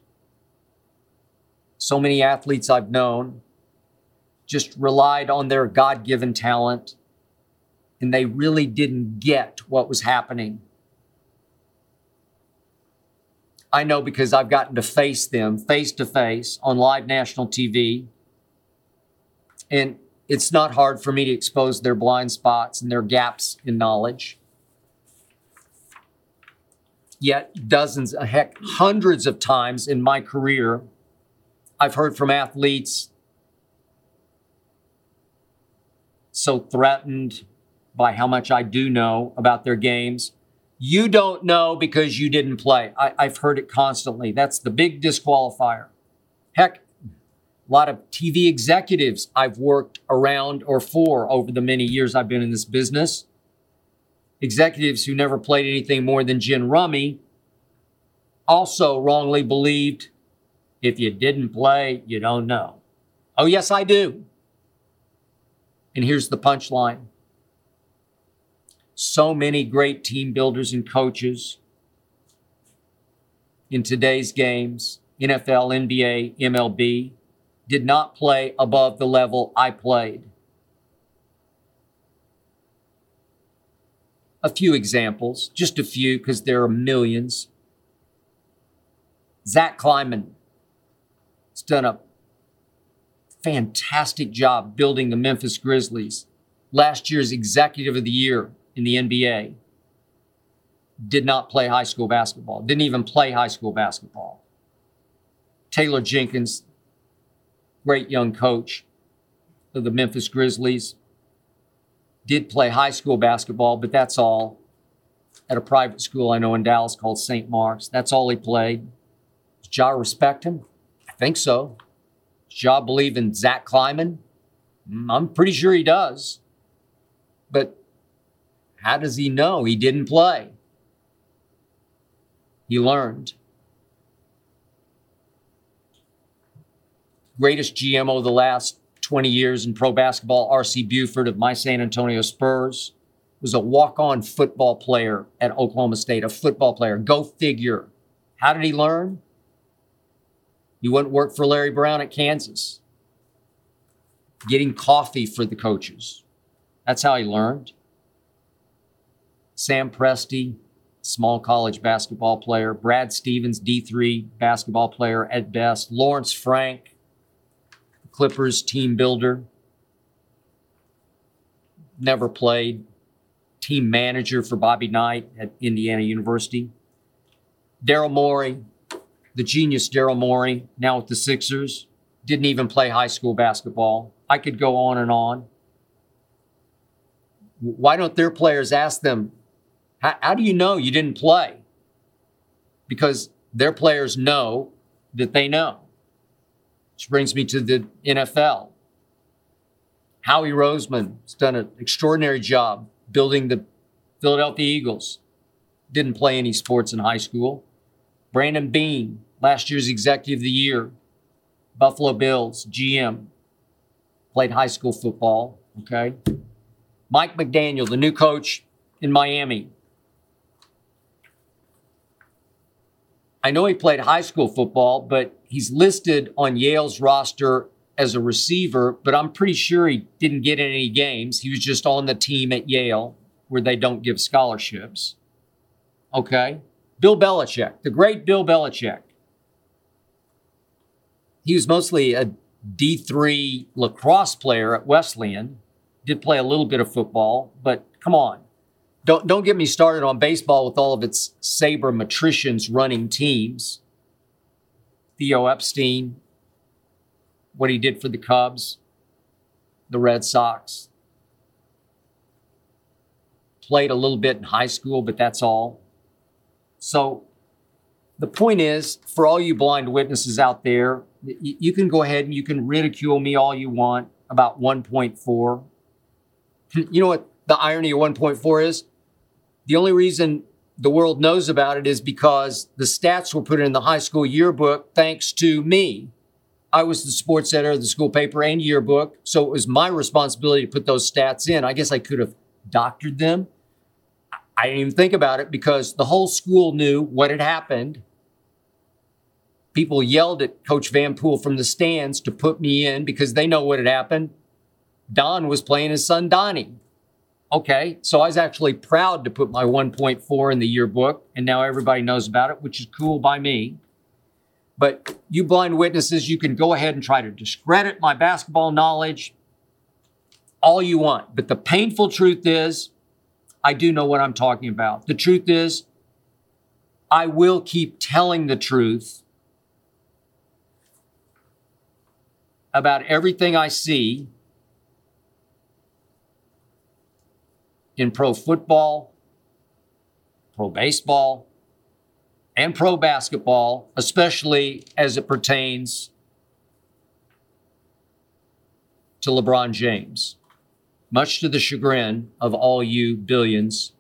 So many athletes I've known just relied on their God given talent and they really didn't get what was happening. I know because I've gotten to face them face to face on live national TV. And it's not hard for me to expose their blind spots and their gaps in knowledge. Yet, dozens, heck, hundreds of times in my career, I've heard from athletes so threatened by how much I do know about their games. You don't know because you didn't play. I, have heard it constantly. That's the big disqualifier. Heck, a lot of TV executives I've worked around or for over the many years I've been in this business, executives who never played anything more than gin rummy, also wrongly believed if you didn't play, you don't know. Oh, yes, I do. And here's the punchline so many great team builders and coaches in today's games, NFL, NBA, MLB, did not play above the level I played. A few examples, just a few because there are millions. Zach Kleiman has done a fantastic job building the Memphis Grizzlies. Last year's Executive of the Year in the NBA. Did not play high school basketball, didn't even play high school basketball. Taylor Jenkins, great young coach of the Memphis Grizzlies, did play high school basketball, but that's all at a private school I know in Dallas called St. Mark's. That's all he played. Does Ja respect him? I think so. Ja believe in Zach Kleiman? Mm, I'm pretty sure he does. But how does he know he didn't play? He learned. Greatest GMO of the last 20 years in pro basketball, R.C. Buford of my San Antonio Spurs, was a walk on football player at Oklahoma State, a football player. Go figure. How did he learn? He and worked for Larry Brown at Kansas, getting coffee for the coaches. That's how he learned. Sam Presti, small college basketball player. Brad Stevens, D3 basketball player at best. Lawrence Frank, Clippers team builder. Never played. Team manager for Bobby Knight at Indiana University. Daryl Morey, the genius Daryl Morey, now with the Sixers, didn't even play high school basketball. I could go on and on. Why don't their players ask them, how, how do you know you didn't play? Because their players know that they know. Which brings me to the NFL. Howie Roseman has done an extraordinary job building the Philadelphia Eagles. Didn't play any sports in high school. Brandon Beane, last year's Executive of the Year, Buffalo Bills, GM, played high school football. Okay. Mike McDaniel, the new coach in Miami. I know he played high school football, but he's listed on Yale's roster as a receiver, but I'm pretty sure he didn't get in any games. He was just on the team at Yale where they don't give scholarships. Okay. Bill Belichick, the great Bill Belichick. He was mostly a D3 lacrosse player at Wesleyan, did play a little bit of football, but come on. Don't, don't get me started on baseball with all of its saber sabermetricians running teams. Theo Epstein, what he did for the Cubs, the Red Sox. Played a little bit in high school, but that's all. So the point is, for all you blind witnesses out there, you can go ahead and you can ridicule me all you want about 1.4. You know what the irony of 1.4 is? The only reason the world knows about it is because the stats were put in the high school yearbook thanks to me. I was the sports editor of the school paper and yearbook, so it was my responsibility to put those stats in. I guess I could have doctored them. I didn't even think about it because the whole school knew what had happened. People yelled at Coach Van Pool from the stands to put me in because they know what had happened. Don was playing his son Donnie. Okay, so I was actually proud to put my 1.4 in the yearbook, and now everybody knows about it, which is cool by me. But you blind witnesses, you can go ahead and try to discredit my basketball knowledge all you want. But the painful truth is, I do know what I'm talking about. The truth is, I will keep telling the truth about everything I see in pro football, pro baseball, and pro basketball, especially as it pertains to LeBron James, much to the chagrin of all you billions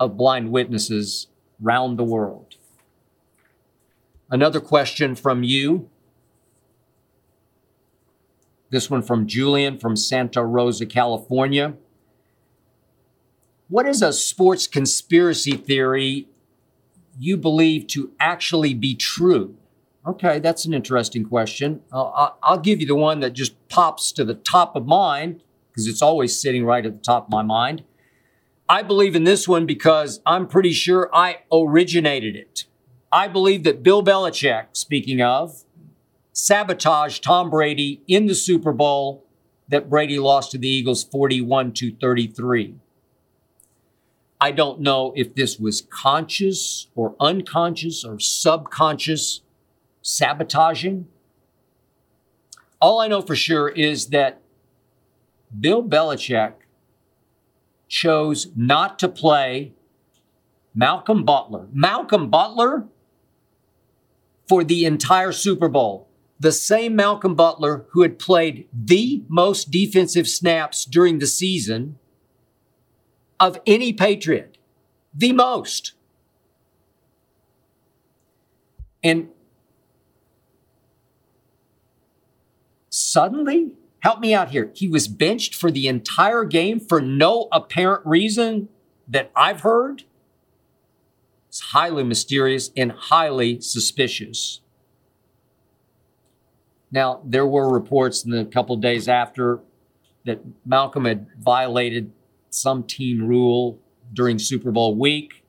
of blind witnesses round the world. Another question from you. This one from Julian from Santa Rosa, California. What is a sports conspiracy theory you believe to actually be true? Okay, that's an interesting question. Uh, I- I'll give you the one that just pops to the top of mind because it's always sitting right at the top of my mind. I believe in this one because I'm pretty sure I originated it. I believe that Bill Belichick, speaking of, sabotaged Tom Brady in the Super Bowl that Brady lost to the Eagles 41 to 33. I don't know if this was conscious or unconscious or subconscious sabotaging. All I know for sure is that Bill Belichick chose not to play Malcolm Butler. Malcolm Butler for the entire Super Bowl. The same Malcolm Butler who had played the most defensive snaps during the season of any Patriot. The most. And suddenly, help me out here, he was benched for the entire game for no apparent reason that I've heard. It's highly mysterious and highly suspicious. Now, there were reports in the couple days after that Malcolm had violated some team rule during Super Bowl week.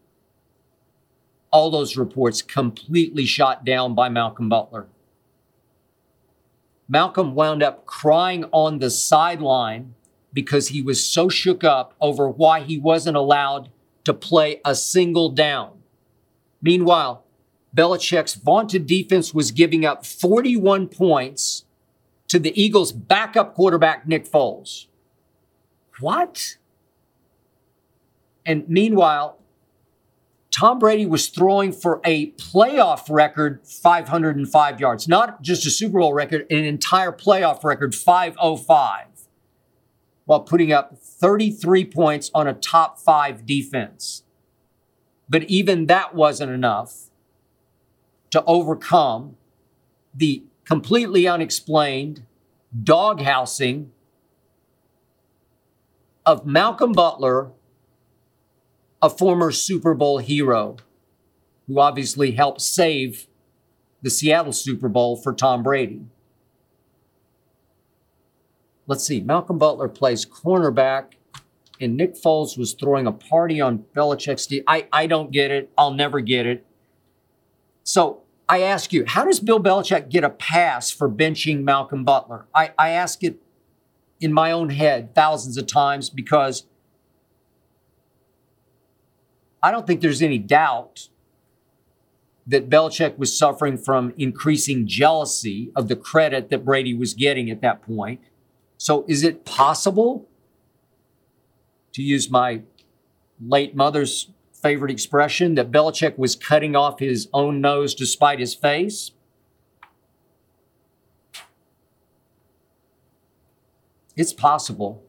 All those reports completely shot down by Malcolm Butler. Malcolm wound up crying on the sideline because he was so shook up over why he wasn't allowed to play a single down. Meanwhile, Belichick's vaunted defense was giving up 41 points to the Eagles' backup quarterback, Nick Foles. What? And meanwhile, Tom Brady was throwing for a playoff record 505 yards, not just a Super Bowl record, an entire playoff record 505, while putting up 33 points on a top five defense. But even that wasn't enough to overcome the completely unexplained doghousing of Malcolm Butler a former Super Bowl hero who obviously helped save the Seattle Super Bowl for Tom Brady. Let's see, Malcolm Butler plays cornerback, and Nick Foles was throwing a party on Belichick's team. I, I don't get it. I'll never get it. So I ask you, how does Bill Belichick get a pass for benching Malcolm Butler? I, I ask it in my own head thousands of times because I don't think there's any doubt that Belichick was suffering from increasing jealousy of the credit that Brady was getting at that point. So, is it possible, to use my late mother's favorite expression, that Belichick was cutting off his own nose to spite his face? It's possible.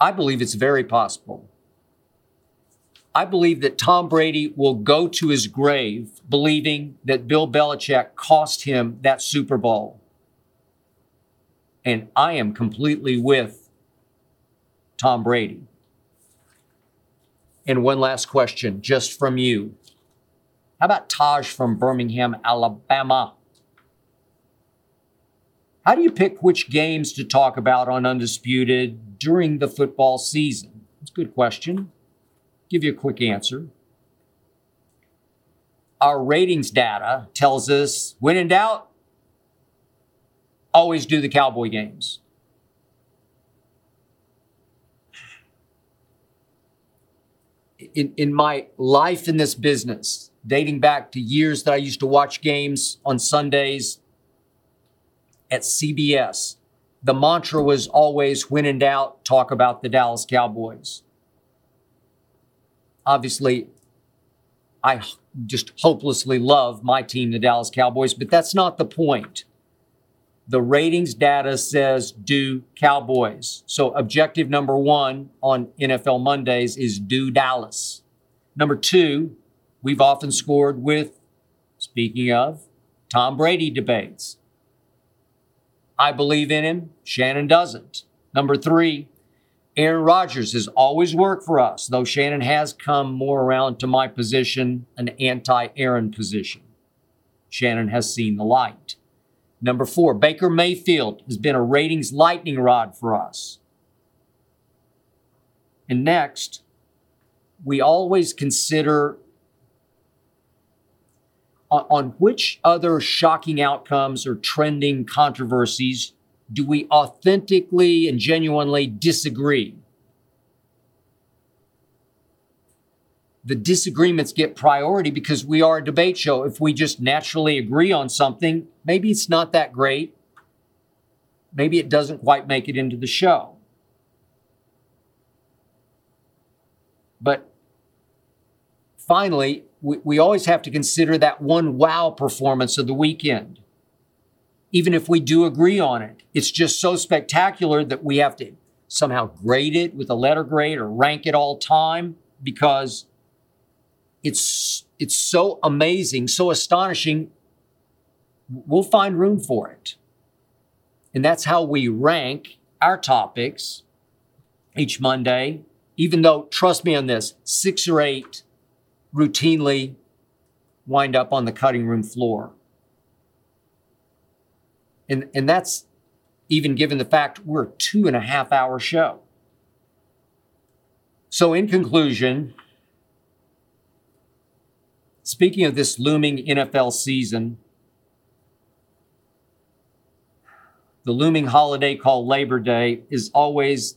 I believe it's very possible. I believe that Tom Brady will go to his grave believing that Bill Belichick cost him that Super Bowl. And I am completely with Tom Brady. And one last question, just from you. How about Taj from Birmingham, Alabama? How do you pick which games to talk about on Undisputed during the football season? That's a good question. Give you a quick answer. Our ratings data tells us when in doubt, always do the Cowboy games. In, in my life in this business, dating back to years that I used to watch games on Sundays at CBS, the mantra was always when in doubt, talk about the Dallas Cowboys. Obviously, I just hopelessly love my team, the Dallas Cowboys, but that's not the point. The ratings data says do Cowboys. So objective number one on NFL Mondays is do Dallas. Number two, we've often scored with, speaking of, Tom Brady debates. I believe in him, Shannon doesn't. Number three, Aaron Rodgers has always worked for us, though Shannon has come more around to my position, an anti Aaron position. Shannon has seen the light. Number four, Baker Mayfield has been a ratings lightning rod for us. And next, we always consider on, on which other shocking outcomes or trending controversies do we authentically and genuinely disagree? The disagreements get priority because we are a debate show. If we just naturally agree on something, maybe it's not that great. Maybe it doesn't quite make it into the show. But finally, we, we always have to consider that one wow performance of the weekend. Even if we do agree on it, it's just so spectacular that we have to somehow grade it with a letter grade or rank it all time because it's it's so amazing, so astonishing. We'll find room for it. And that's how we rank our topics each Monday, even though, trust me on this, six or eight routinely wind up on the cutting room floor. And, and that's even given the fact we're a two and a half hour show. So, in conclusion, Speaking of this looming NFL season, the looming holiday called Labor Day is always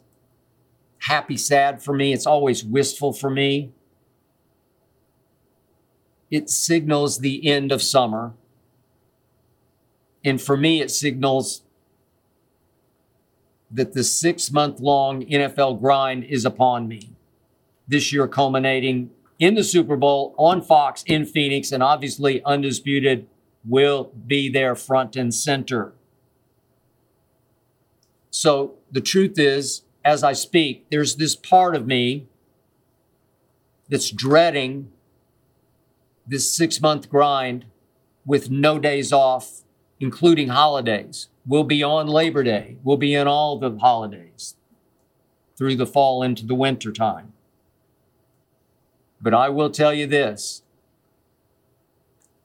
happy, sad for me. It's always wistful for me. It signals the end of summer. And for me, it signals that the six month long NFL grind is upon me. This year culminating in the Super Bowl on Fox in Phoenix, and obviously Undisputed will be there front and center. So the truth is, as I speak, there's this part of me that's dreading this six month grind with no days off, including holidays. We'll be on Labor Day, we'll be in all the holidays through the fall into the winter time. But I will tell you this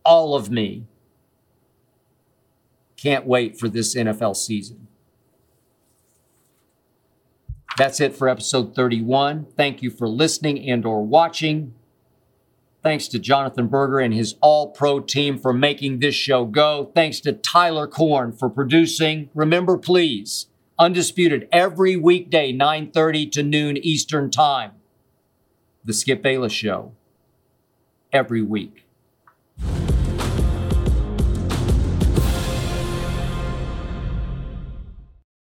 all of me can't wait for this NFL season. That's it for episode 31. Thank you for listening and or watching. Thanks to Jonathan Berger and his all-pro team for making this show go. Thanks to Tyler Korn for producing. Remember please, undisputed every weekday 9:30 to noon Eastern Time. The Skip Bayless Show every week.